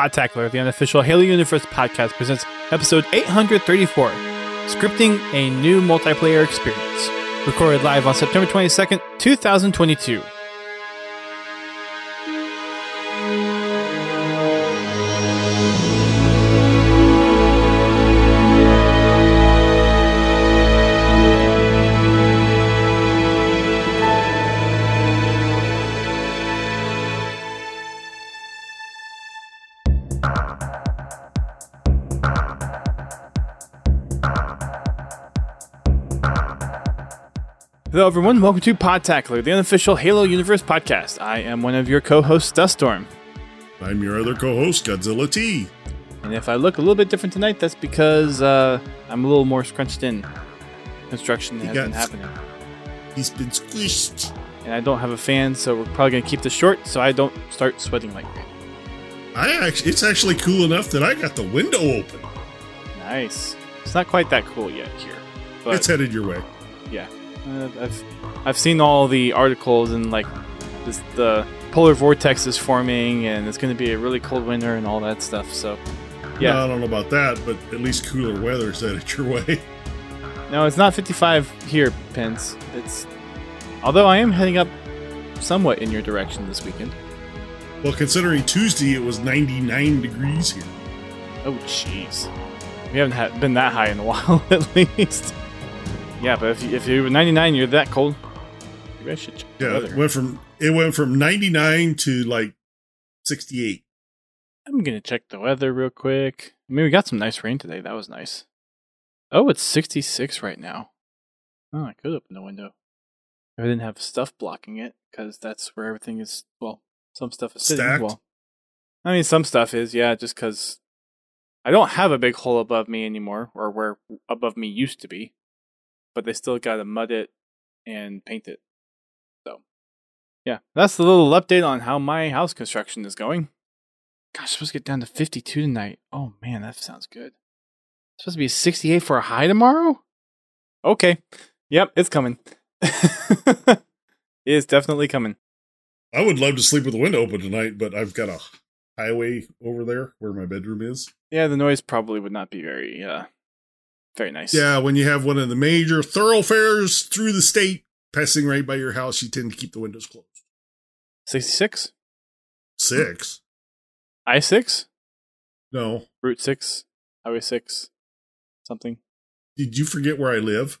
Podtacular, the unofficial Halo Universe podcast, presents episode 834 Scripting a New Multiplayer Experience. Recorded live on September 22nd, 2022. Hello, everyone. Welcome to Podtacular, the unofficial Halo Universe podcast. I am one of your co hosts, Duststorm. I'm your other co-host, Godzilla T. And if I look a little bit different tonight, that's because uh, I'm a little more scrunched in. Construction has got- been happening. He's been squished. And I don't have a fan, so we're probably going to keep this short so I don't start sweating like crazy. I actually, it's actually cool enough that I got the window open. Nice. It's not quite that cool yet here. But it's headed your way. yeah. Uh, I've, I've seen all the articles and like this, the polar vortex is forming and it's going to be a really cold winter and all that stuff. So, yeah. No, I don't know about that, but at least cooler weather is headed your way. No, it's not 55 here, Pins. It's although I am heading up somewhat in your direction this weekend. Well, considering Tuesday it was 99 degrees here. Oh, jeez. We haven't had, been that high in a while, at least. Yeah, but if you, if you're 99, you're that cold. Maybe I should check Yeah, it went from it went from 99 to like 68. I'm gonna check the weather real quick. I mean, we got some nice rain today. That was nice. Oh, it's 66 right now. Oh, I could open the window. I didn't have stuff blocking it, because that's where everything is. Well, some stuff is sitting. Stacked? Well, I mean, some stuff is, yeah, just because I don't have a big hole above me anymore, or where above me used to be. But they still got to mud it and paint it. So, yeah, that's the little update on how my house construction is going. Gosh, it's supposed to get down to 52 tonight. Oh man, that sounds good. It's supposed to be 68 for a high tomorrow? Okay. Yep, it's coming. it is definitely coming. I would love to sleep with the window open tonight, but I've got a highway over there where my bedroom is. Yeah, the noise probably would not be very uh very nice. Yeah, when you have one of the major thoroughfares through the state passing right by your house, you tend to keep the windows closed. 66? Six? I6? No. Route 6? Highway 6? Something? Did you forget where I live?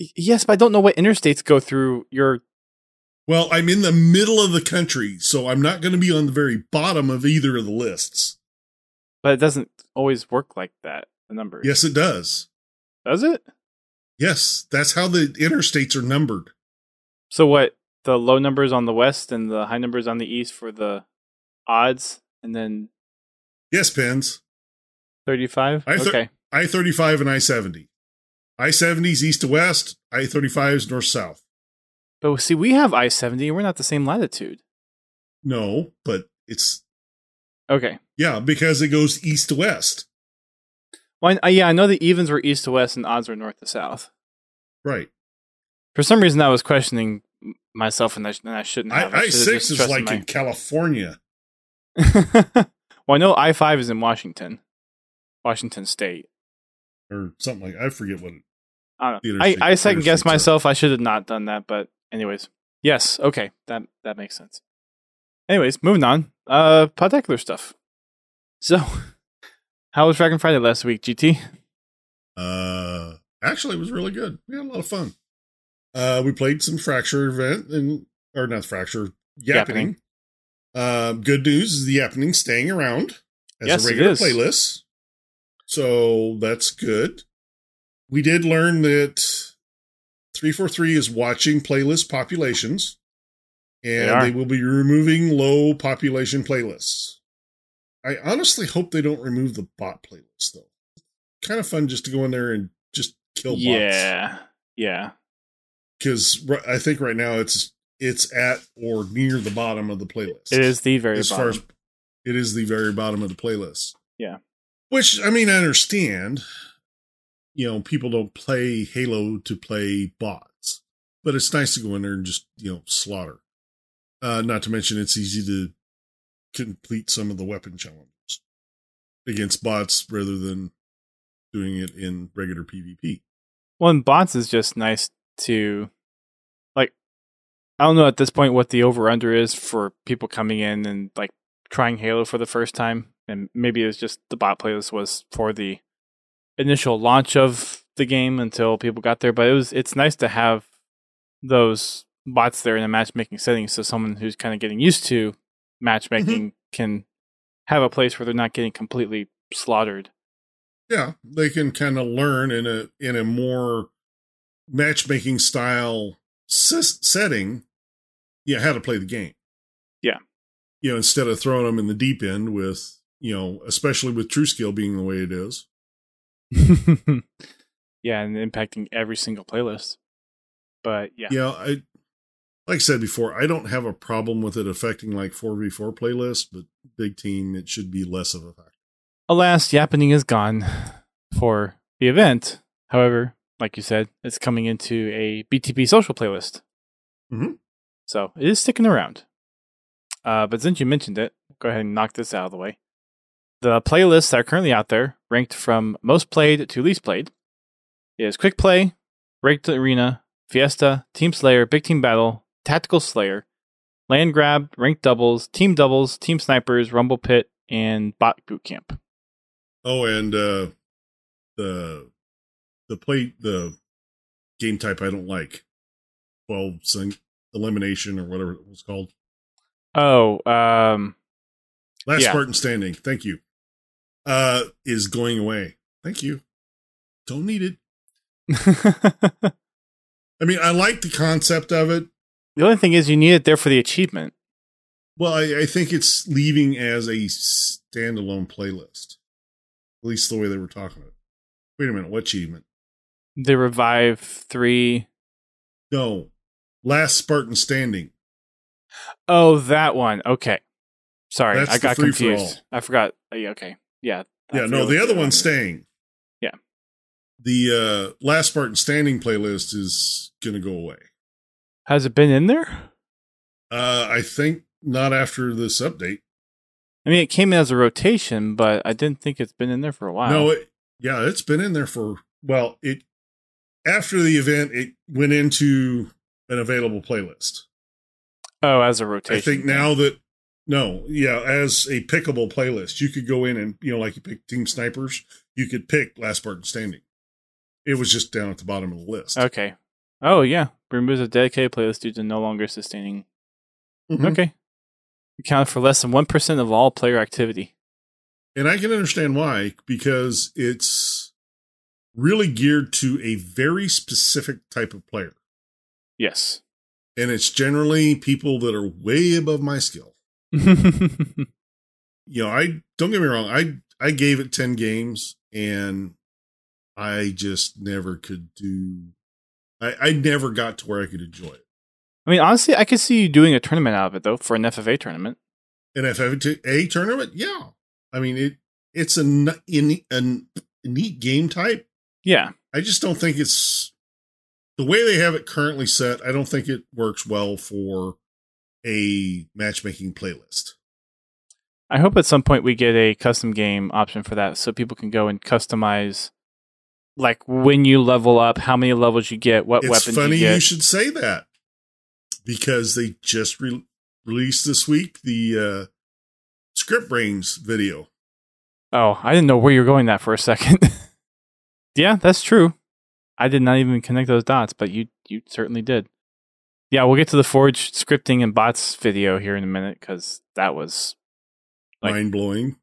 Y- yes, but I don't know what interstates go through your Well, I'm in the middle of the country, so I'm not going to be on the very bottom of either of the lists. but it doesn't always work like that. The numbers. Yes, it does. Does it? Yes, that's how the interstates are numbered. So what? The low numbers on the west and the high numbers on the east for the odds, and then Yes, pins. thirty-five. Okay. I 35 and I 70. I 70's east to west, I 35 is north south. But see, we have I seventy, we're not the same latitude. No, but it's, Okay. yeah, because it goes east to west. Well, I, yeah, I know the evens were east to west and odds were north to south. Right. For some reason, I was questioning myself, and I, and I shouldn't I, have. I should've 6 is like in California. well, I know I five is in Washington, Washington State. or something like I forget what I don't know. I, I second guess interstates are- myself. I should have not done that, but anyways, yes, okay, that that makes sense. Anyways, moving on. Uh, Podtacular stuff. So, how was Fragging Friday last week, GT? Uh, actually, it was really good. We had a lot of fun. Uh, we played some Fracture event and or not Fracture Yappening. Um, good news is the Yappening staying around as Yes, a regular is. playlist, so that's good. We did learn that three four three is watching playlist populations, and are. they will be removing low population playlists. I honestly hope they don't remove the bot playlist though. Kind of fun just to go in there and just kill bots. Yeah, yeah. because I think right now it's it's at or near the bottom of the playlist. It is the very as bottom. far as it is the very bottom of the playlist. Yeah. Which I mean, I understand. You know, people don't play Halo to play bots, but it's nice to go in there and just you know slaughter. Uh, not to mention, it's easy to complete some of the weapon challenges against bots rather than doing it in regular PvP. Well, in bots is just nice to like. I don't know at this point what the over under is for people coming in and like trying Halo for the first time, and maybe it's just the bot playlist was for the initial launch of the game until people got there. But it was it's nice to have those bots there in a matchmaking setting, so someone who's kind of getting used to matchmaking mm-hmm. can have a place where they're not getting completely slaughtered. Yeah, they can kind of learn in a in a more matchmaking style s- setting. Yeah, how to play the game. Yeah, you know, instead of throwing them in the deep end with you know, especially with True Skill being the way it is. yeah, and impacting every single playlist. But yeah, yeah, I like I said before, I don't have a problem with it affecting like 4v4 playlists, but big team, it should be less of a factor. Alas, Yappening is gone for the event. However, like you said, it's coming into a BTP social playlist. Mm-hmm. So it is sticking around. Uh, but since you mentioned it, go ahead and knock this out of the way. The playlists that are currently out there, ranked from most played to least played, is Quick Play, Ranked Arena, Fiesta, Team Slayer, Big Team Battle, Tactical Slayer, Land Grab, Ranked Doubles, Team Doubles, Team Snipers, Rumble Pit, and Bot Boot Camp. Oh, and uh, the the play the game type I don't like, twelve sing, elimination or whatever it was called. Oh, um, last yeah. Spartan standing. Thank you. Uh, is going away. Thank you. Don't need it. I mean, I like the concept of it. The only thing is, you need it there for the achievement. Well, I, I, think it's leaving as a standalone playlist. At least the way they were talking about it. Wait a minute, what achievement? The Revive 3. No. Last Spartan Standing. Oh, that one. Okay. Sorry, That's I got confused. I forgot. Uh, okay. Yeah. yeah, no, the other one's staying. Yeah. The uh, Last Spartan Standing playlist is going to go away. Has it been in there? Uh, I think not after this update. I mean, it came in as a rotation, but I didn't think it's been in there for a while. No, it, yeah, it's been in there for well, it after the event, it went into an available playlist. Oh, as a rotation. I think now that no, yeah, as a pickable playlist, you could go in and you know, like you pick Team Snipers, you could pick Last Spartan Standing. It was just down at the bottom of the list. Okay. Oh yeah, removes a dedicated playlist due to no longer sustaining. Mm-hmm. Okay. Account for less than 1% of all player activity. And I can understand why, because it's really geared to a very specific type of player. Yes. And it's generally people that are way above my skill. you know, I don't get me wrong, I I gave it 10 games and I just never could do I, I never got to where I could enjoy it. I mean, honestly, I could see you doing a tournament out of it though for an FFA tournament. An FFA tournament, yeah. I mean, it it's a, a, a neat game type. Yeah, I just don't think it's the way they have it currently set. I don't think it works well for a matchmaking playlist. I hope at some point we get a custom game option for that, so people can go and customize like when you level up, how many levels you get, what it's weapons funny you you should say that because they just re- released this week the uh, script brains video. Oh, I didn't know where you're going that for a second. yeah, that's true. I did not even connect those dots, but you you certainly did. Yeah, we'll get to the Forge scripting and bots video here in a minute because that was like, mind blowing.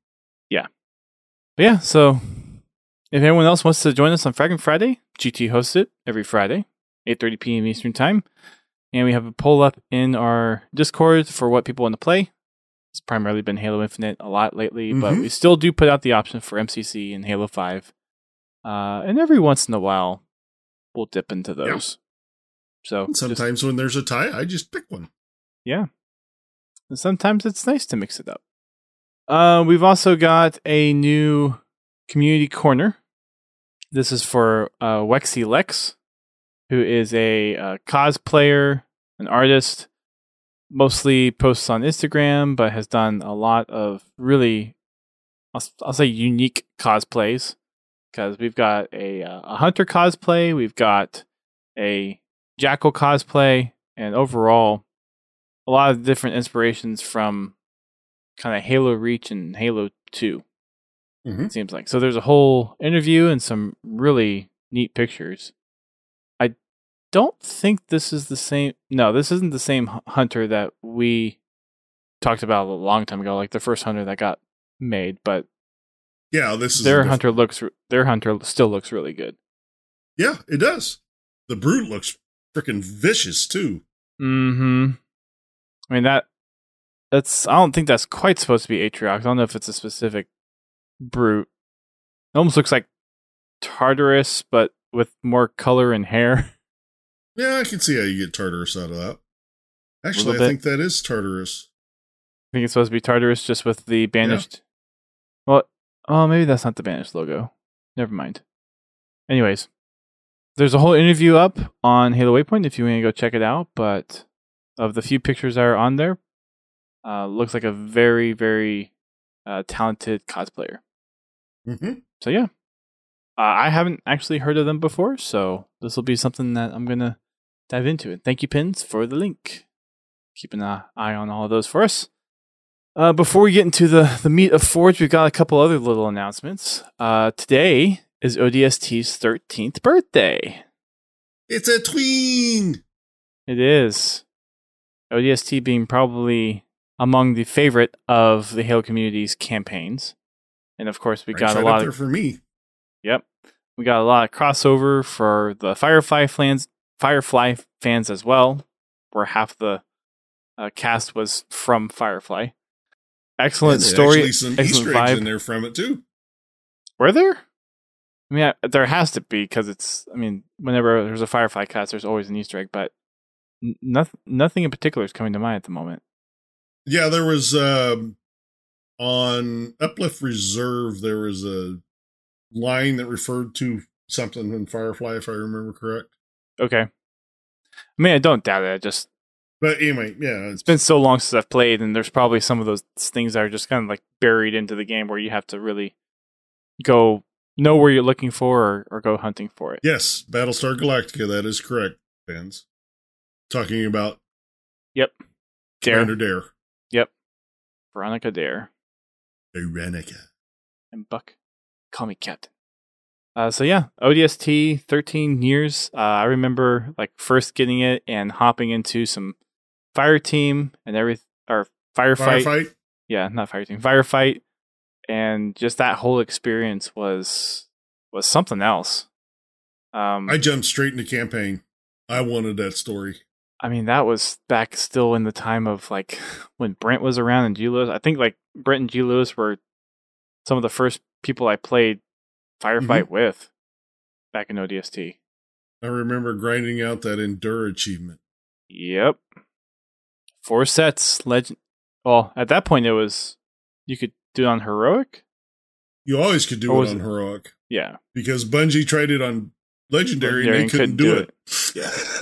Yeah, but yeah. So if anyone else wants to join us on Fragging Friday, GT hosts it every Friday, 8.30 p.m. Eastern Time. And we have a poll up in our Discord for what people want to play. It's primarily been Halo Infinite a lot lately, mm-hmm. but we still do put out the option for MCC and Halo 5. Uh, and every once in a while, we'll dip into those. Yeah. So and sometimes just, when there's a tie, I just pick one. Yeah. And sometimes it's nice to mix it up. Uh, we've also got a new community corner this is for uh, Wexy Lex, who is a uh, cosplayer, an artist, mostly posts on Instagram, but has done a lot of really, I'll, I'll say, unique cosplays. Because we've got a, uh, a hunter cosplay, we've got a jackal cosplay, and overall, a lot of different inspirations from kind of Halo Reach and Halo 2. Mhm. It seems like. So there's a whole interview and some really neat pictures. I don't think this is the same. No, this isn't the same hunter that we talked about a long time ago, like the first hunter that got made. But Yeah, this is their hunter looks, their hunter still looks really good. Yeah, it does. The brute looks freaking vicious too. Hmm. I mean that. That's. I don't think that's quite supposed to be Atriox. I don't know if it's a specific brute. It almost looks like Tartarus, but with more color and hair. Yeah, I can see how you get Tartarus out of that. Actually, I bit. think that is Tartarus. I think it's supposed to be Tartarus just with the banished. Well, oh, maybe that's not the banished logo. Never mind. Anyways, there's a whole interview up on Halo Waypoint if you want to go check it out. But of the few pictures that are on there, uh, looks like a very, very uh, talented cosplayer. Hmm So yeah, uh, I haven't actually heard of them before, so this will be something that I'm gonna dive into. And thank you, Pins, for the link. Keep an eye on all of those for us. Uh, before we get into the the meat of Forge, we've got a couple other little announcements. Uh, today is ODST's 13th birthday. It's a tween. It is ODST being probably among the favorite of the Halo community's campaigns, and of course we got a lot of for me. Yep. We got a lot of crossover for the Firefly fans, Firefly fans as well, where half the uh, cast was from Firefly. Excellent story. Some excellent Easter eggs vibe. in there from it too. Were there? I mean, I, there has to be because it's. I mean, whenever there's a Firefly cast, there's always an Easter egg, but nothing, nothing in particular is coming to mind at the moment. Yeah, there was um, on Uplift Reserve. There was a line that referred to something in Firefly, if I remember correct. Okay. I mean, I don't doubt it. I just But anyway, yeah, it's been so long since I've played, and there's probably some of those things that are just kind of like buried into the game where you have to really go know where you're looking for or, or go hunting for it. yes, Battlestar Galactica. That is correct, fans. Talking about Yep. Dare. Commander Dare, Yep. Veronica Dare Veronica. and Buck. Call me Captain. Uh, so yeah, ODST, 13 years. Uh, I remember like first getting it and hopping into some fire team and every or firefight. Firefight. yeah, not fire team, firefight, and just that whole experience was was something else. Um, I jumped straight into campaign. I wanted that story. I mean, that was back still in the time of like when Brent was around and G Lewis. I think like Brent and G Lewis were some of the first people I played firefight mm-hmm. with back in ODST. I remember grinding out that endure achievement. Yep, four sets. Legend. Well, at that point, it was you could do it on heroic. You always could do it on it- heroic Yeah, because Bungie tried it on legendary, Legendary and they couldn't, do, it.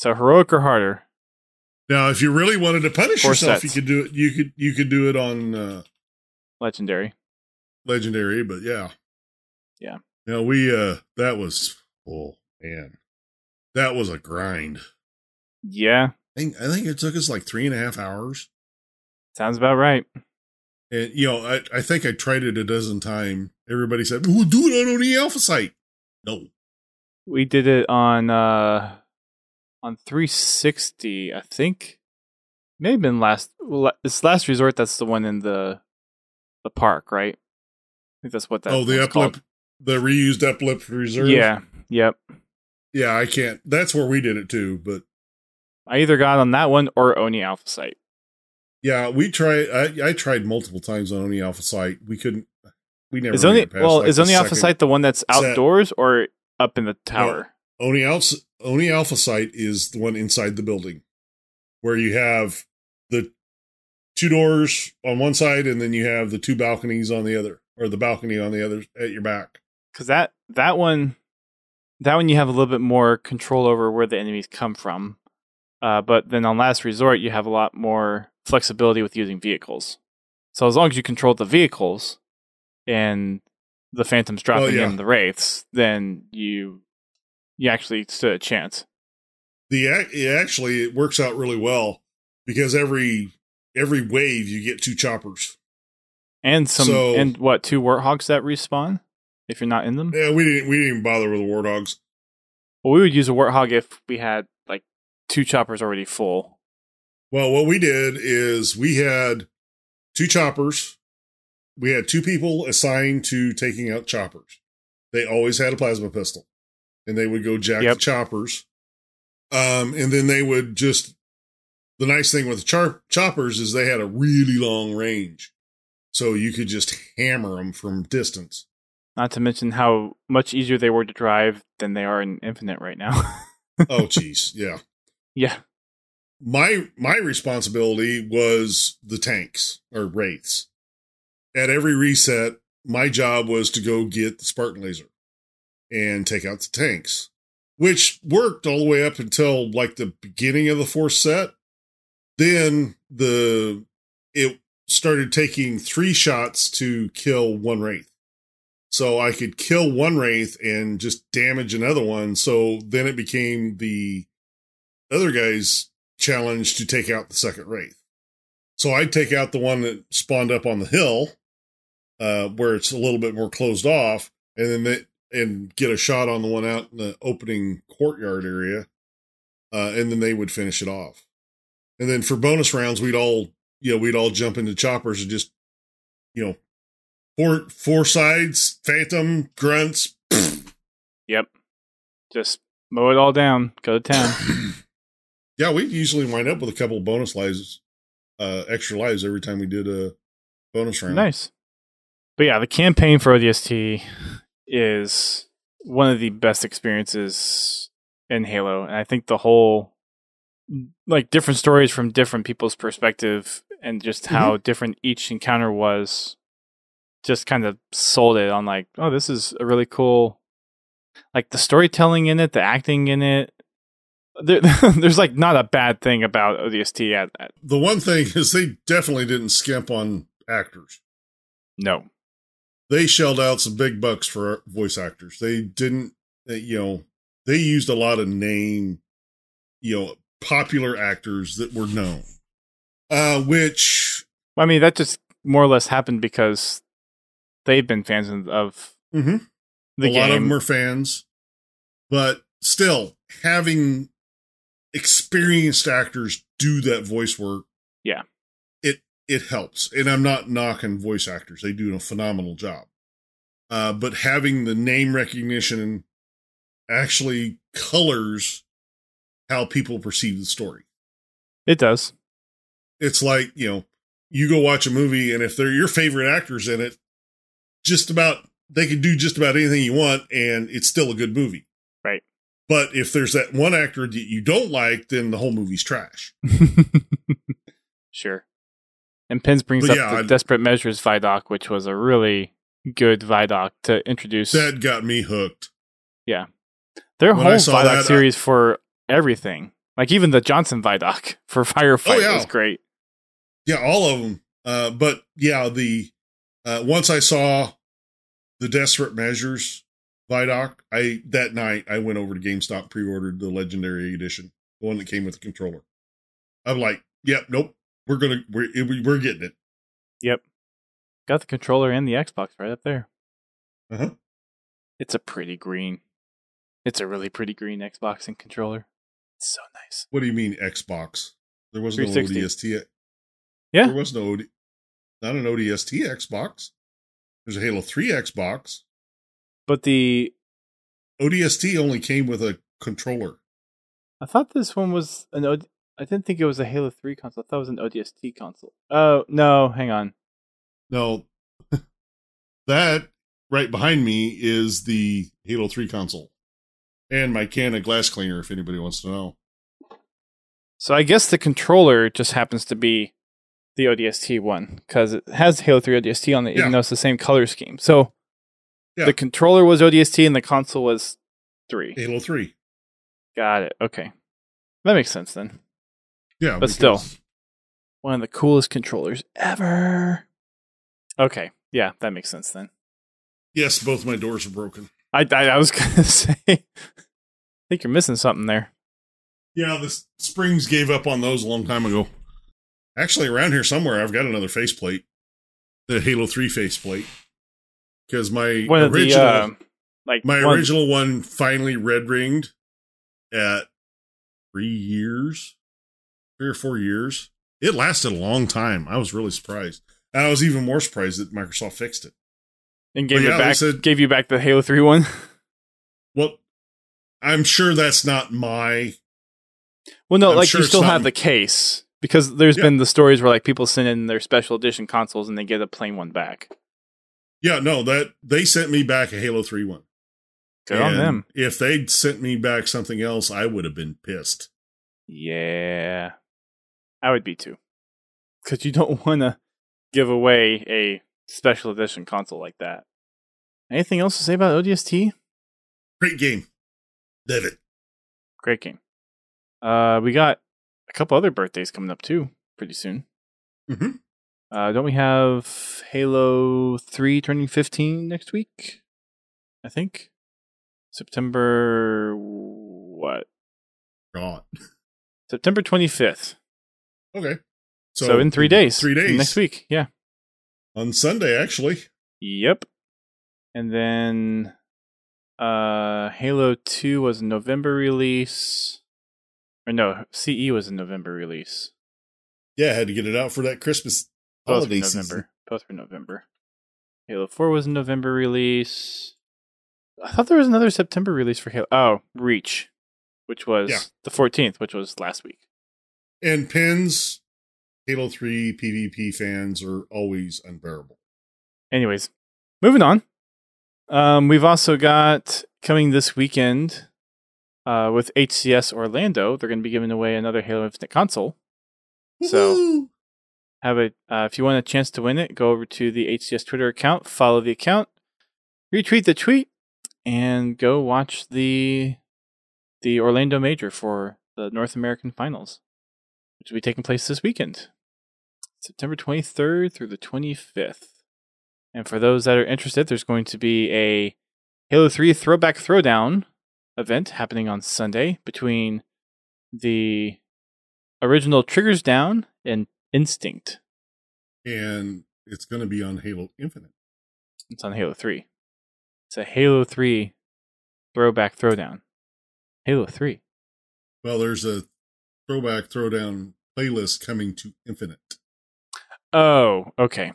so heroic or harder. now, if you really wanted to punish Four yourself, sets. you could do it. You could you could do it on uh, Legendary. legendary, but yeah, Yeah. Now we uh that was oh man, that was a grind. Yeah, I think, I think it took us like three and a half hours. sounds about right. And you know, I, I think I tried it a dozen times. Everybody said, "We'll do it on the alpha site." No, We did it on uh on 360, I think. May have been last. Well, it's last resort. That's the one in the the park, right? I think that's what that. oh, the called. uplift, the reused uplift reserve. Yeah. Yep. yeah, I can't. That's where we did it too. But I either got on that one or Oni Alpha site. yeah, we tried. I, I tried multiple times on Oni Alpha site. We couldn't. We never. Is made Oni it past, well? like, is Oni Alpha site the one that's set. outdoors or up in the tower? Oni Alpha, Oni Alpha site is the one inside the building where you have the two doors on one side and then you have the two balconies on the other or the balcony on the other at your back. Because that that one, that one you have a little bit more control over where the enemies come from. Uh, but then on last resort, you have a lot more flexibility with using vehicles. So as long as you control the vehicles and the phantoms dropping yeah. in the wraiths, then you you actually stood a chance. The it actually it works out really well because every every wave you get two choppers. And some So- and what two warthogs that respawn if you're not in them. Yeah, we didn't we didn't even bother with the warthogs. Well, we would use a warthog if we had like two choppers already full. Well, what we did is we had two choppers. We had two people assigned to taking out choppers. They always had a plasma pistol, and they would go jack Yep. the choppers. Um, and then they would just. The nice thing with the char- choppers is they had a really long range, so you could just hammer them from distance. Not to mention how much easier they were to drive than they are in Infinite right now. Oh, jeez, yeah. yeah. my my responsibility was the tanks or wraiths. At every reset, my job was to go get the Spartan laser and take out the tanks, which worked all the way up until like the beginning of the fourth set. Then the it started taking three shots to kill one wraith. So I could kill one wraith and just damage another one. So then it became the other guy's challenge to take out the second wraith. So I'd take out the one that spawned up on the hill, uh, where it's a little bit more closed off, and then and get a shot on the one out in the opening courtyard area, uh, and then they would finish it off. And then for bonus rounds, we'd all you know we'd all jump into choppers and just you know four four sides, phantom grunts. Yep. Just mow it all down. Go to town. yeah, we usually wind up with a couple of bonus lives, uh, extra lives every time we did a bonus round. nice. But yeah, the campaign for ODST is one of the best experiences in Halo. And I think the whole like different stories from different people's perspective and just how mm-hmm. different each encounter was just kind of sold it on like, oh, this is a really cool like the storytelling in it, the acting in it. There, there's like not a bad thing about ODST at, at The one thing is they definitely didn't skimp on actors. no. They shelled out some big bucks for voice actors. They didn't, they, you know, they used a lot of name, you know, popular actors that were known. Uh, which I mean, that just more or less happened because they've been fans of- Mhm. the a game. lot of them are fans, but still having experienced actors do that voice work. Yeah. It it helps. And I'm not knocking voice actors. They do a phenomenal job. Uh, but having the name recognition actually colors how people perceive the story. it does. It's like, you know, you go watch a movie and if they're your favorite actors in it, just about they can do just about anything you want and it's still a good movie. Right. But if there's that one actor that you don't like, then the whole movie's trash. sure. And Pins brings But up yeah, the I- Desperate Measures Vidoc, which was a really good Vidoc to introduce That got me hooked. Yeah. Their when whole Vidoc that, I- series for everything. Like even the Johnson Vidoc for Firefight Oh, yeah. was great. Yeah, all of them. Uh, but yeah, the uh, once I saw the Desperate Measures Vidoc, I that night I went over to GameStop, pre-ordered the Legendary Edition, the one that came with the controller. I'm like, yep, nope, we're gonna we're we're getting it. Yep. Got the controller and the Xbox right up there. Uh-huh. It's a pretty green. It's a really pretty green Xbox and controller. It's so nice. What do you mean Xbox? There was no 360. ODST. Yeah. There was no OD, not an ODST Xbox. There's a Halo 3 Xbox. But the ODST only came with a controller. I thought this one was an I didn't think it was a Halo 3 console. I thought it was an ODST console. Oh, no, hang on. No, that right behind me is the Halo 3 console. And my can of glass cleaner, if anybody wants to know. So I guess the controller just happens to be the ODST one because it has Halo 3 ODST on it, Yeah. even though it's the same color scheme. So Yeah. the controller was ODST and the console was 3. Halo 3. Got it. Okay. That makes sense then. Yeah, But still. one of the coolest controllers ever. Okay, yeah, that makes sense then. yes, both my doors are broken. I I, I was gonna say, I think you're missing something there. Yeah, the springs gave up on those a long time ago. Actually, around here somewhere, I've got another faceplate, the Halo Three faceplate, because my One of the original uh, like my one- original one finally red ringed at three years, three or four years. It lasted a long time. I was really surprised. And I was even more surprised that Microsoft fixed it. and gave yeah, it back. said- gave you back the Halo Three one. Well, I'm sure that's not my. Well, no, I'm like sure you still have the case because there's Yeah. been the stories where like people send in their special edition consoles and they get a plain one back. Yeah, no, that they sent me back a Halo 3 one. Good on them. If they'd sent me back something else, I would have been pissed. Yeah, I would be too, because you don't want to give away a special edition console like that. Anything else to say about ODST? Great game. Love it. Great game. Uh, we got a couple other birthdays coming up too, pretty soon. hmm Uh, don't we have Halo 3 turning 15 next week? I think. September what? God. September 25th. Okay. So, in 3 days. Three days. Next week. Yeah. On Sunday, actually. Yep. And then uh Halo 2 was November release. Or no, CE was a November release. Yeah, I had to get it out for that Christmas Both holiday November. season. Both were November. Halo 4 was a November release. I thought there was another September release for Halo. Oh, Reach, which was Yeah. the 14th, which was last week. And pins, Halo 3 PvP fans are always unbearable. Anyways, moving on. Um, we've also got coming this weekend uh, with HCS Orlando. They're going to be giving away another Halo Infinite console. So- Have a uh, if you want a chance to win it, go over to the HCS Twitter account, follow the account, retweet the tweet, and go watch the the Orlando Major for the North American Finals, which will be taking place this weekend, September 23rd through the 25th. And for those that are interested, there's going to be a Halo 3 Throwback Throwdown event happening on Sunday between the original Triggers Down and Instinct. and it's going to be on Halo Infinite. It's on Halo 3. It's a Halo 3 throwback throwdown. Halo 3. Well, there's a throwback throwdown playlist coming to Infinite Oh, okay.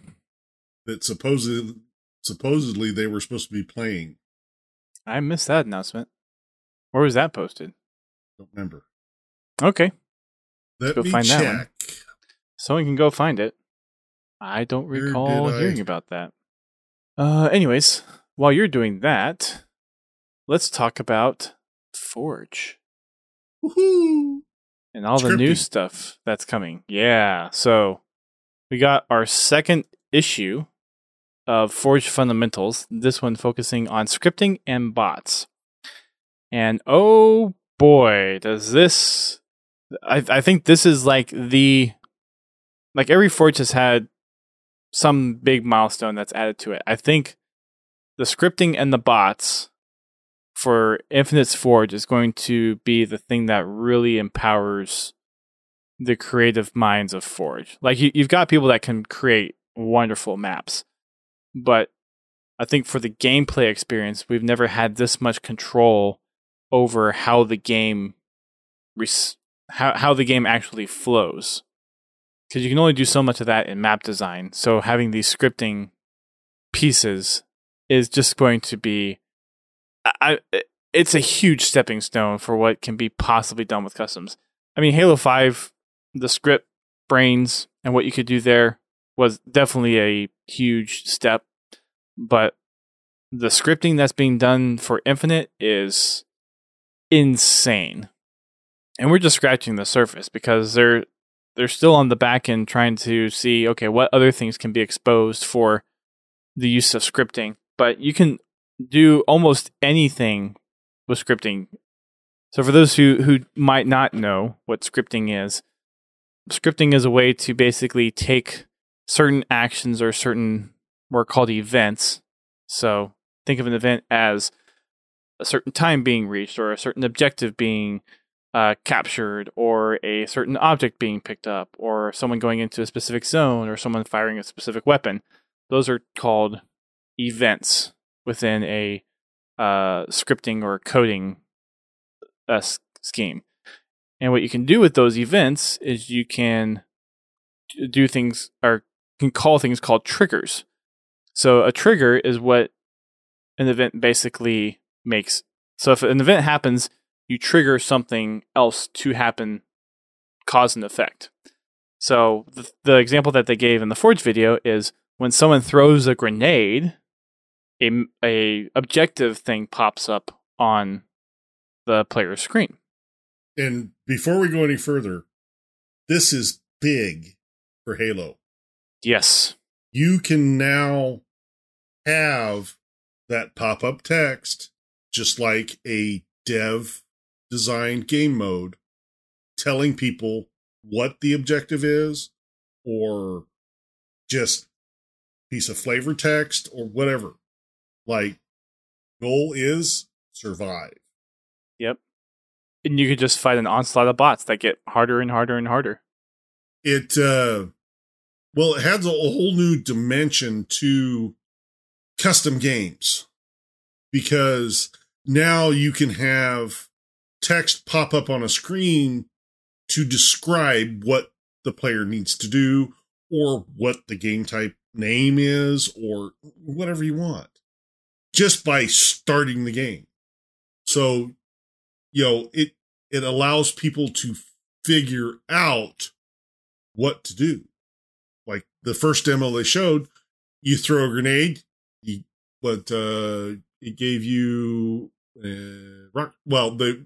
that supposedly supposedly they were supposed to be playing. I missed that announcement. Where was that posted? Don't remember. Okay. let's go me find check. that one. Someone can go find it. I don't Where recall did I- hearing about that. Uh anyways, while you're doing that, let's talk about Forge. Woohoo! And all the new stuff that's coming. Yeah. So we got our second issue of Forge Fundamentals, this one focusing on scripting and bots. And oh boy, does this I I think this is like the like every Forge has had some big milestone that's added to it. I think the scripting and the bots for Infinite's Forge is going to be the thing that really empowers the creative minds of Forge. Like you, you've got people that can create wonderful maps, but I think for the gameplay experience, we've never had this much control over how the game res- how how the game actually flows. Because you can only do so much of that in map design. So having these scripting pieces is just going to be I, it's a huge stepping stone for what can be possibly done with customs. I mean, Halo 5, the script brains and what you could do there was definitely a huge step, but the scripting that's being done for Infinite is insane. And we're just scratching the surface because they're they're still on the back end trying to see okay, what other things can be exposed for the use of scripting. But you can do almost anything with scripting. So for those who who might not know what scripting is, scripting is a way to basically take certain actions or certain what are called events. So think of an event as a certain time being reached or a certain objective being uh, captured or a certain object being picked up or someone going into a specific zone or someone firing a specific weapon. Those are called events within a uh, scripting or coding uh, scheme. And what you can do with those events is you can do things or can call things called triggers. So a trigger is what an event basically makes. So if an event happens, you trigger something else to happen, cause and effect. So the, the example that they gave in the Forge video is when someone throws a grenade, a, a objective thing pops up on the player's screen. And before we go any further, this is big for Halo. Yes. You can now have that pop up text, just like a dev designed game mode, telling people what the objective is, or just piece of flavor text, or whatever. Like, goal is survive. Yep. And you could just fight an onslaught of bots that get harder and harder and harder. It, uh, well, it adds a whole new dimension to custom games because now you can have text pop up on a screen to describe what the player needs to do or what the game type name is or whatever you want just by starting the game. So, you know, it it allows people to figure out what to do. Like the first demo they showed, you throw a grenade, you, but uh, it gave you rock. Well, the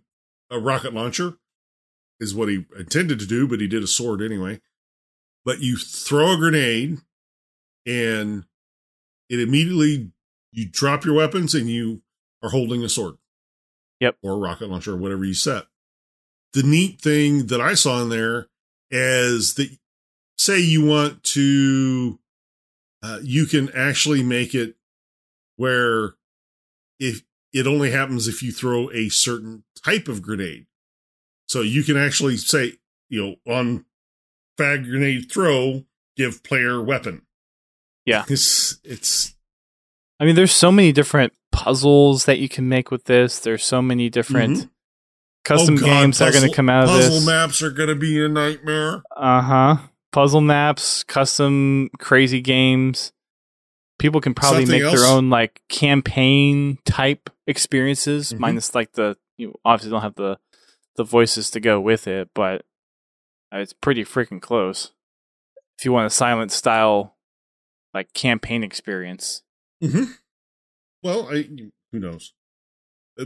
a rocket launcher is what he intended to do, but he did a sword anyway. But you throw a grenade, and it immediately you drop your weapons and you are holding a sword. Yep. Or a rocket launcher or whatever you set. The neat thing that I saw in there is that say you want to uh, you can actually make it where if it only happens if you throw a certain type of grenade. So you can actually say, you know, on frag grenade throw, give player weapon. Yeah. It's it's I mean there's so many different puzzles that you can make with this. There's so many different mm-hmm. custom oh God, games puzzle, that are going to come out of this. Puzzle maps are going to be a nightmare. Uh-huh puzzle maps, custom crazy games. People can probably Something make else? their own like campaign type experiences, mm-hmm. minus like the you obviously don't have the the voices to go with it, but it's pretty freaking close. If you want a silent style like campaign experience. Mm-hmm. Well, I who knows?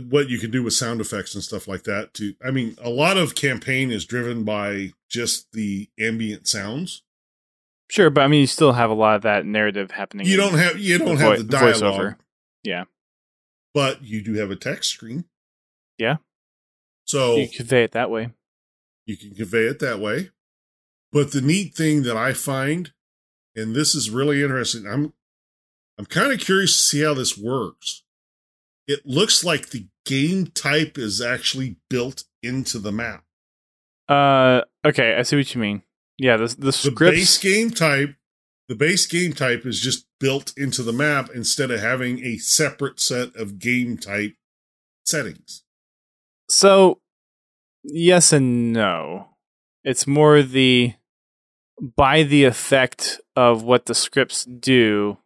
What you can do with sound effects and stuff like that to i mean a lot of campaign is driven by just the ambient sounds. Sure but i mean you still have a lot of that narrative happening you don't have you don't the have vo- the dialogue. Voiceover. yeah. But you do have a text screen. Yeah. So you convey it that way. You can convey it that way. But the neat thing that i find and this is really interesting i'm i'm kind of curious to see how this works it looks like the game type is actually built into the map. Uh, okay, I see what you mean. Yeah, the the, scripts... the base game type, the base game type is just built into the map instead of having a separate set of game type settings. So, yes and no. It's more the by the effect of what the scripts do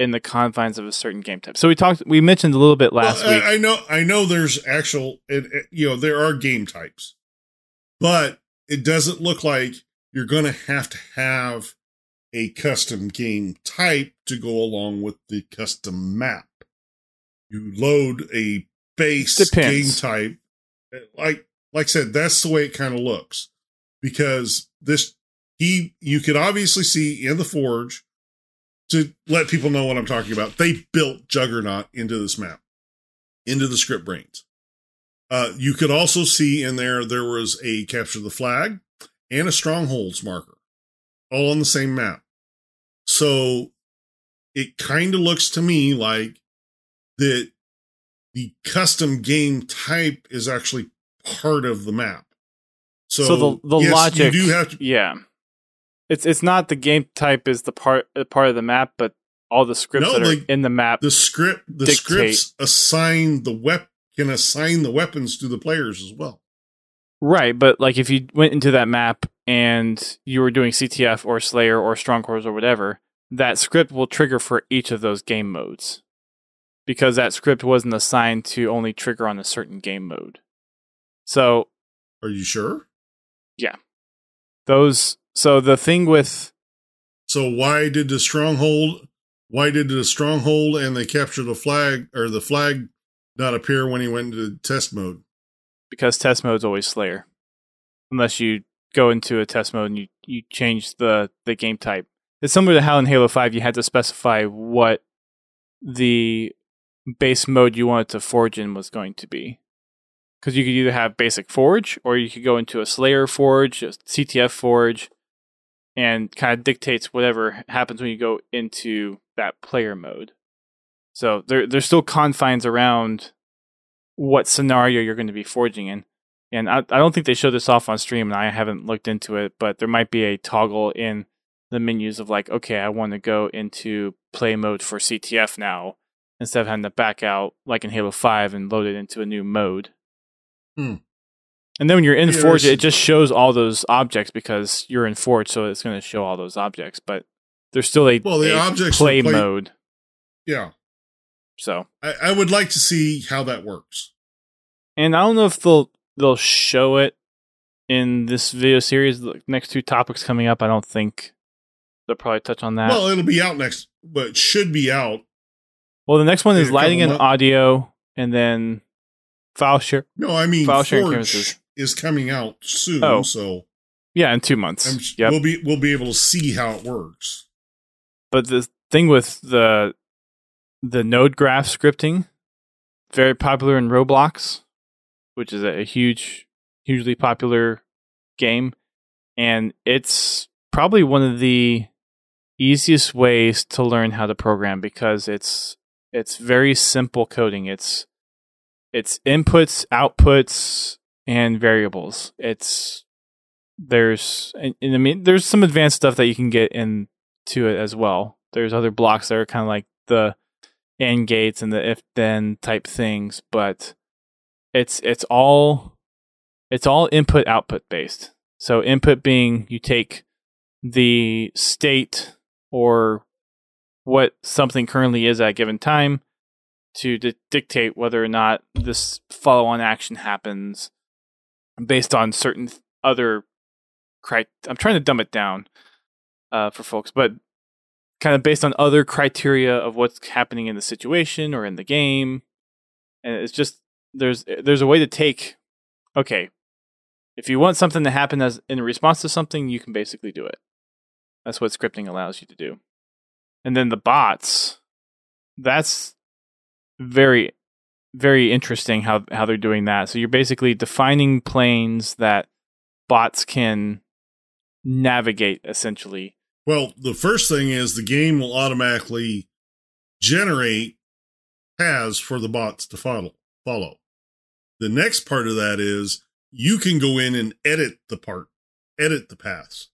in the confines of a certain game type. So we talked, we mentioned a little bit last well, week. I, I know, I know. There's actual, it, it, you know, there are game types, but it doesn't look like you're going to have to have a custom game type to go along with the custom map. You load a base Depends. game type, like like I said, that's the way it kind of looks because this he you could obviously see in the forge to let people know what I'm talking about, they built Juggernaut into this map, into the script brains. Uh, you could also see in there there was a capture the flag and a strongholds marker, all on the same map. So it kind of looks to me like that the custom game type is actually part of the map. So, So the the yes, logic, you do have to. yeah, it's it's not the game type is the part uh, part of the map, but all the scripts No, that are in the map. The script, the Dictate. scripts assign the wep can assign the weapons to the players as well. Right, but like if you went into that map and you were doing CTF or Slayer or Strongholds or whatever, that script will trigger for each of those game modes. Because that script wasn't assigned to only trigger on a certain game mode. So Are you sure? Yeah. Those so the thing with So why did the stronghold? Why did the stronghold and they capture the flag or the flag not appear when he went into test mode? because test mode's always Slayer. Unless you go into a test mode and you, you change the, the game type. It's similar to how in Halo 5 you had to specify what the base mode you wanted to forge in was going to be. Because you could either have basic forge or you could go into a Slayer forge, a CTF forge, and kind of dictates whatever happens when you go into that player mode. So there there's still confines around what scenario you're going to be forging in. And I, I don't think they showed this off on stream, and I haven't looked into it, but there might be a toggle in the menus of like, okay, I want to go into play mode for CTF now instead of having to back out like in Halo 5 and load it into a new mode. Hmm. And then when you're in Forge, it just shows all those objects because you're in Forge, so it's going to show all those objects. But there's still a, Well, the a objects play play- mode. Yeah, So, I, I would like to see how that works. and I don't know if they'll they'll show it in this video series. The next two topics coming up, I don't think they'll probably touch on that. Well, it'll be out next, but it should be out. Well, the next one is lighting and months. audio, and then file share. No, I mean File sharing canvases. Is coming out soon, Oh. so Yeah, in two months. Yep. we'll be we'll be able to see how it works. but the thing with the the node graph scripting, very popular in Roblox, which is a, a huge, hugely popular game, and it's probably one of the easiest ways to learn how to program because it's it's very simple coding. It's it's inputs, outputs, and variables. It's there's and, and I mean there's some advanced stuff that you can get into it as well. There's other blocks that are kind of like the and gates and the if then type things, but it's it's all it's all input output based. So input being you take the state or what something currently is at a given time to di- dictate whether or not this follow on action happens based on certain th- other cri- I'm trying to dumb it down uh, for folks, but kind of based on other criteria of what's happening in the situation or in the game. And it's just there's there's a way to take okay, if you want something to happen as in response to something, you can basically do it. That's what scripting allows you to do. And then the bots, that's very very interesting how how they're doing that. So you're basically defining planes that bots can navigate essentially. Well, the first thing is the game will automatically generate paths for the bots to follow. Follow. The next part of that is you can go in and edit the part, edit the paths.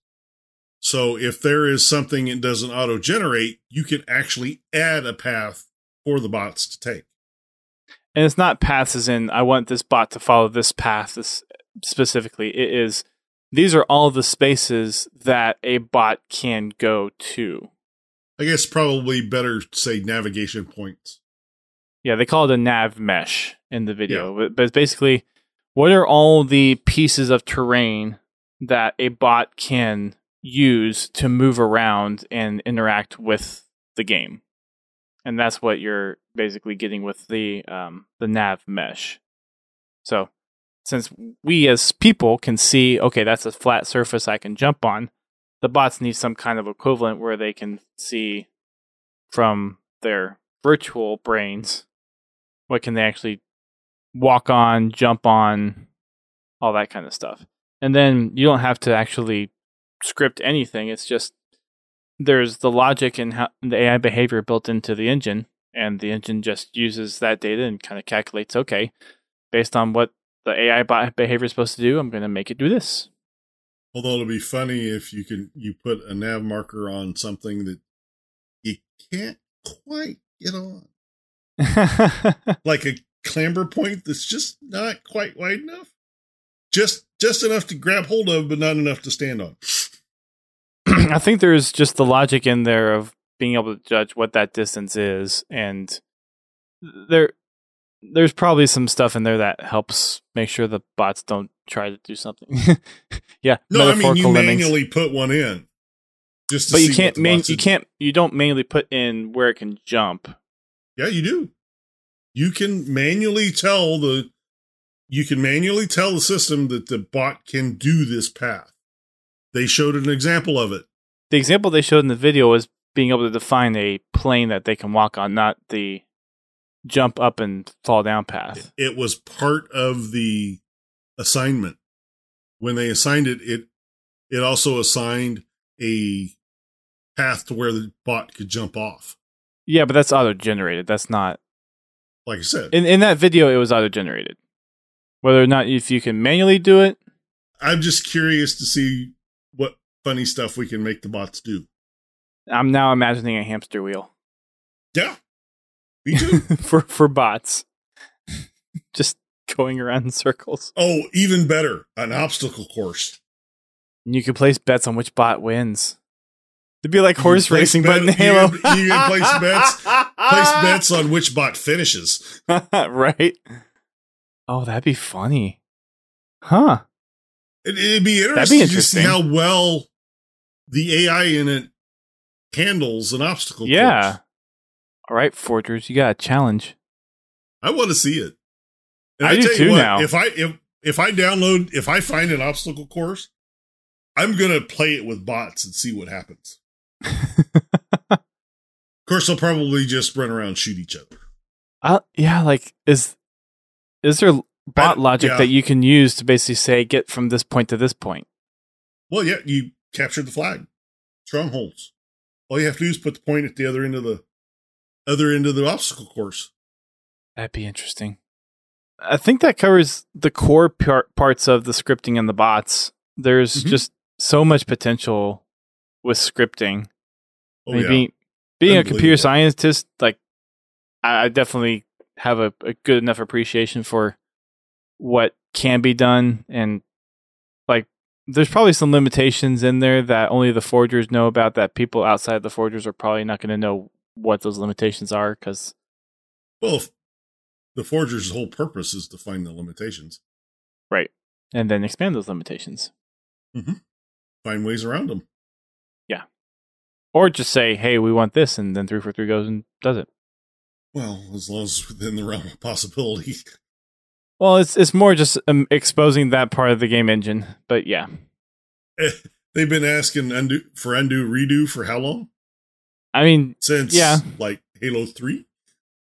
So if there is something it doesn't auto generate, you can actually add a path for the bots to take. And it's not paths as in I want this bot to follow this path this specifically. It is these are all the spaces that a bot can go to. I guess probably better say navigation points. Yeah, they call it a nav mesh in the video, but, but it's basically what are all the pieces of terrain that a bot can use to move around and interact with the game, and that's what you're basically getting with the um, the nav mesh. So, since we as people can see, okay, that's a flat surface I can jump on, the bots need some kind of equivalent where they can see from their virtual brains what can they actually walk on, jump on, all that kind of stuff. and then you don't have to actually script anything. It's just there's the logic and how the AI behavior built into the engine, and the engine just uses that data and kind of calculates. Okay, based on what the AI behavior is supposed to do, I'm going to make it do this. Although it'll be funny if you can you put a nav marker on something that you can't quite get on, like a clamber point that's just not quite wide enough, just just enough to grab hold of, but not enough to stand on. I think there's just the logic in there of being able to judge what that distance is, and there there's probably some stuff in there that helps make sure the bots don't try to do something. yeah, no, I mean you manually put one in, just but you can't man- you can't you don't manually put in where it can jump. Yeah, you do. You can manually tell the you can manually tell the system that the bot can do this path. They showed an example of it. The example they showed in the video was being able to define a plane that they can walk on, not the jump up and fall down path. It was part of the assignment. When they assigned it, it it also assigned a path to where the bot could jump off. Yeah, but that's auto generated. That's not like I said. In in that video it was auto generated. Whether or not if you can manually do it. I'm just curious to see funny stuff we can make the bots do. I'm now imagining a hamster wheel. Yeah. Me too. for for bots. Just going around in circles. Oh, even better, an obstacle course. And you can place bets on which bot wins. It'd be like horse racing, bet, but in Halo. You can, you can place bets, place bets on which bot finishes. right. Oh, that'd be funny. Huh. It, would be interesting, be interesting to see how well the AI in it handles an obstacle yeah. Course. All right, Forgers, you got a challenge. I want to see it. And I, I do too what, now. If I if if I download if I find an obstacle course, I'm gonna play it with bots and see what happens. of course, they'll probably just run around and shoot each other. Uh, yeah, like is is there bot I, logic yeah. that you can use to basically say get from this point to this point? Well, yeah, you capture the flag, strongholds. All you have to do is put the point at the other end of the other end of the obstacle course. That'd be interesting. I think that covers the core par- parts of the scripting and the bots. There's mm-hmm. just so much potential with scripting. Oh, I mean, yeah. being, being a computer scientist, like I, I definitely have a, a, good enough appreciation for what can be done, and there's probably some limitations in there that only the forgers know about. That people outside the forgers are probably not going to know what those limitations are because well the forger's whole purpose is to find the limitations. Right. And then expand those limitations. Mm-hmm. find ways around them yeah. Or just say hey we want this and then 343 goes and does it. Well as long as within the realm of possibility well it's it's more just um, exposing that part of the game engine but yeah they've been asking undo for undo redo for how long I mean, since yeah, like Halo Three.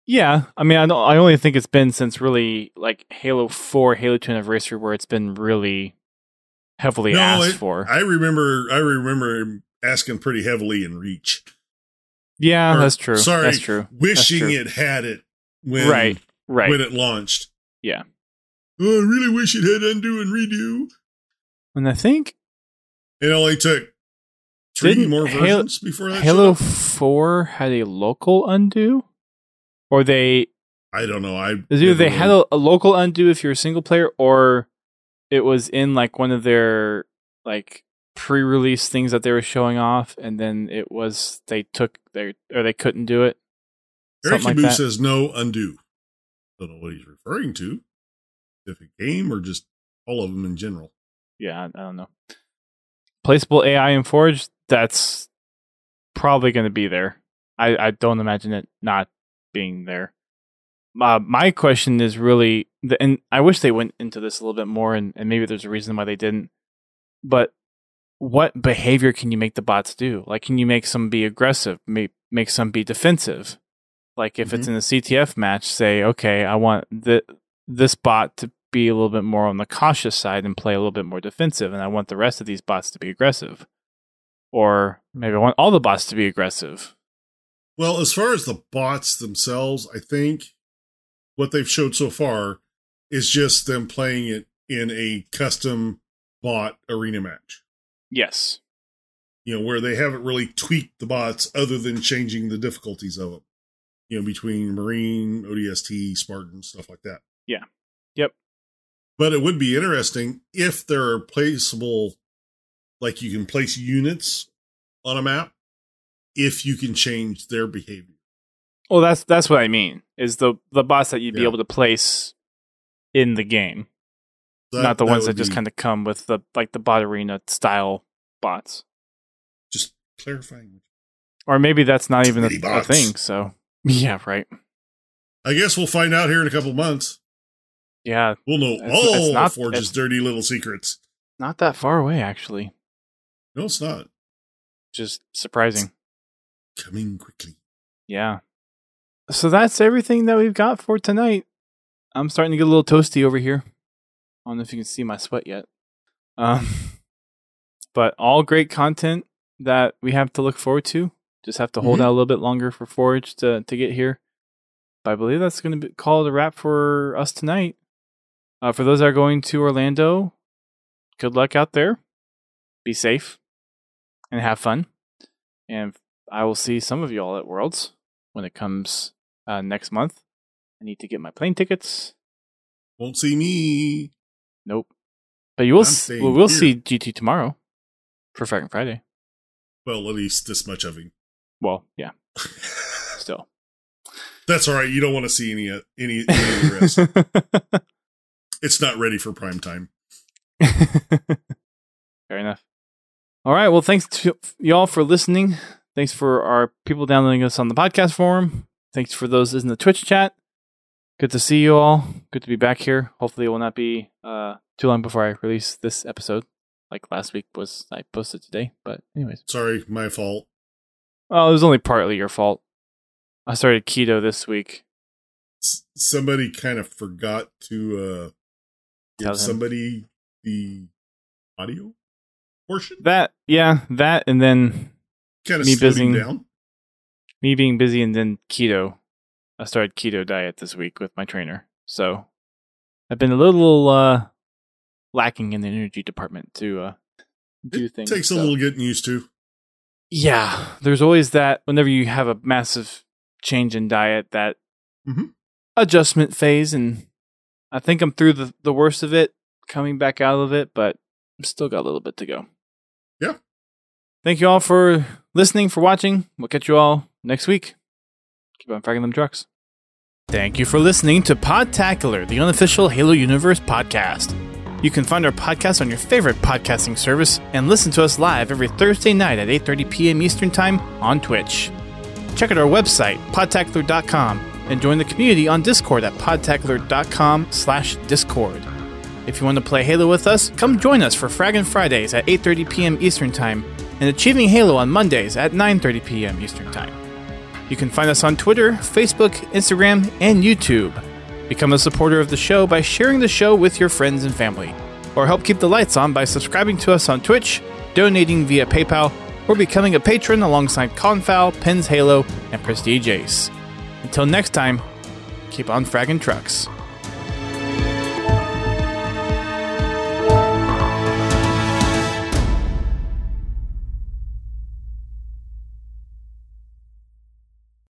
Yeah, I mean, I don't. I only think it's been since really like Halo Four, Halo Two Anniversary, where it's been really heavily no, asked it, for. I remember, I remember asking pretty heavily in Reach. Yeah, or, that's true. Sorry, that's true. Wishing that's true. it had it when right, right when it launched. Yeah. Oh, I really wish it had undo and redo. And I think it only took 3 Didn't more versions Halo, before that. Halo Four had a local undo, or they. I don't know. I either they really... had a, a, local undo if you're a single player, or it was in like one of their like pre-release things that they were showing off, and then it was they took their or they couldn't do it. Eric like says no undo. Don't know what he's referring to. If a game or just all of them in general. Yeah, I, don't know. Placeable AI in Forge that's probably going to be there. I, I don't imagine it not being there. Uh, my question is really, the, and I wish they went into this a little bit more, and, and maybe there's a reason why they didn't. But what behavior can you make the bots do? Like, can you make some be aggressive? Make make some be defensive? Like, if mm-hmm. it's in a CTF match, say, okay, I want the this bot to be a little bit more on the cautious side and play a little bit more defensive, and I want the rest of these bots to be aggressive. Or maybe I want all the bots to be aggressive. Well, as far as the bots themselves, I think what they've showed so far is just them playing it in a custom bot arena match. Yes. You know, where they haven't really tweaked the bots other than changing the difficulties of them. You know, between Marine, ODST, Spartan, stuff like that. Yeah. Yep. But it would be interesting if there are placeable, like you can place units on a map, if you can change their behavior. Well, that's that's what I mean. Is the the bots that you'd be able to place in the game, That- not the ones that just kind of come with the like the bot arena style bots. just clarifying. Or maybe that's not even a, a thing. So yeah, right. I guess we'll find out here in a couple months. Yeah, We'll know It's- all it's not- Forge's it's- dirty little secrets. not that far away actually. No, it's not. Just surprising. Coming quickly. Yeah. So that's everything that we've got for tonight. I'm starting to get a little toasty over here. I don't know if you can see my sweat yet. Um, but all great content that we have to look forward to. Just have to hold Mhm. out a little bit longer for Forge to, to get here. But I believe that's going to be called a wrap for us tonight. Uh, for those that are going to Orlando, good luck out there. Be safe and have fun. And I will see some of y'all at Worlds when it comes uh, next month. I need to get my plane tickets. Won't see me. Nope. But you will. S- well, we'll here. see GT tomorrow for Friday Friday. Well, at least this much of him. Well, yeah. Still. That's all right. You don't want to see any uh, any, any rest. It's not ready for prime time. Fair enough. All right. Well, thanks to y'all for listening. Thanks for our people downloading us on the podcast forum. Thanks for those in the Twitch chat. Good to see you all. Good to be back here. Hopefully, it will not be uh, too long before I release this episode. Like last week was I posted today, but anyways. Sorry, my fault. Well, it was only partly your fault. I started keto this week. S- somebody kind of forgot to uh give somebody the audio portion. That yeah, that and then Kind of me busy- down. me being busy and then keto. I started keto diet this week with my trainer. So I've been a little uh lacking in the energy department to uh do It things. takes a little getting used to. Yeah, there's always that whenever you have a massive change in diet that Mhm. adjustment phase and I think I'm through the the worst of it, coming back out of it, but I've still got a little bit to go. Yeah. Thank you all for listening, for watching. We'll catch you all next week. Keep on fragging them trucks. Thank you for listening to Podtacular, the unofficial Halo Universe podcast. You can find our podcast on your favorite podcasting service and listen to us live every Thursday night at 8:30 p.m. Eastern Time on Twitch. Check out our website, podtacular.com, and join the community on Discord at podtacular.com slash discord. If you want to play Halo with us, come join us for Fraggin' Fridays at 8.30 p.m. Eastern Time and Achieving Halo on Mondays at 9.30 p.m. Eastern Time. You can find us on Twitter, Facebook, Instagram, and YouTube. Become a supporter of the show by sharing the show with your friends and family. Or help keep the lights on by subscribing to us on Twitch, donating via PayPal, or becoming a patron alongside Confowl, Pins Halo, and Prestige Ace. Until next time, keep on fragging trucks.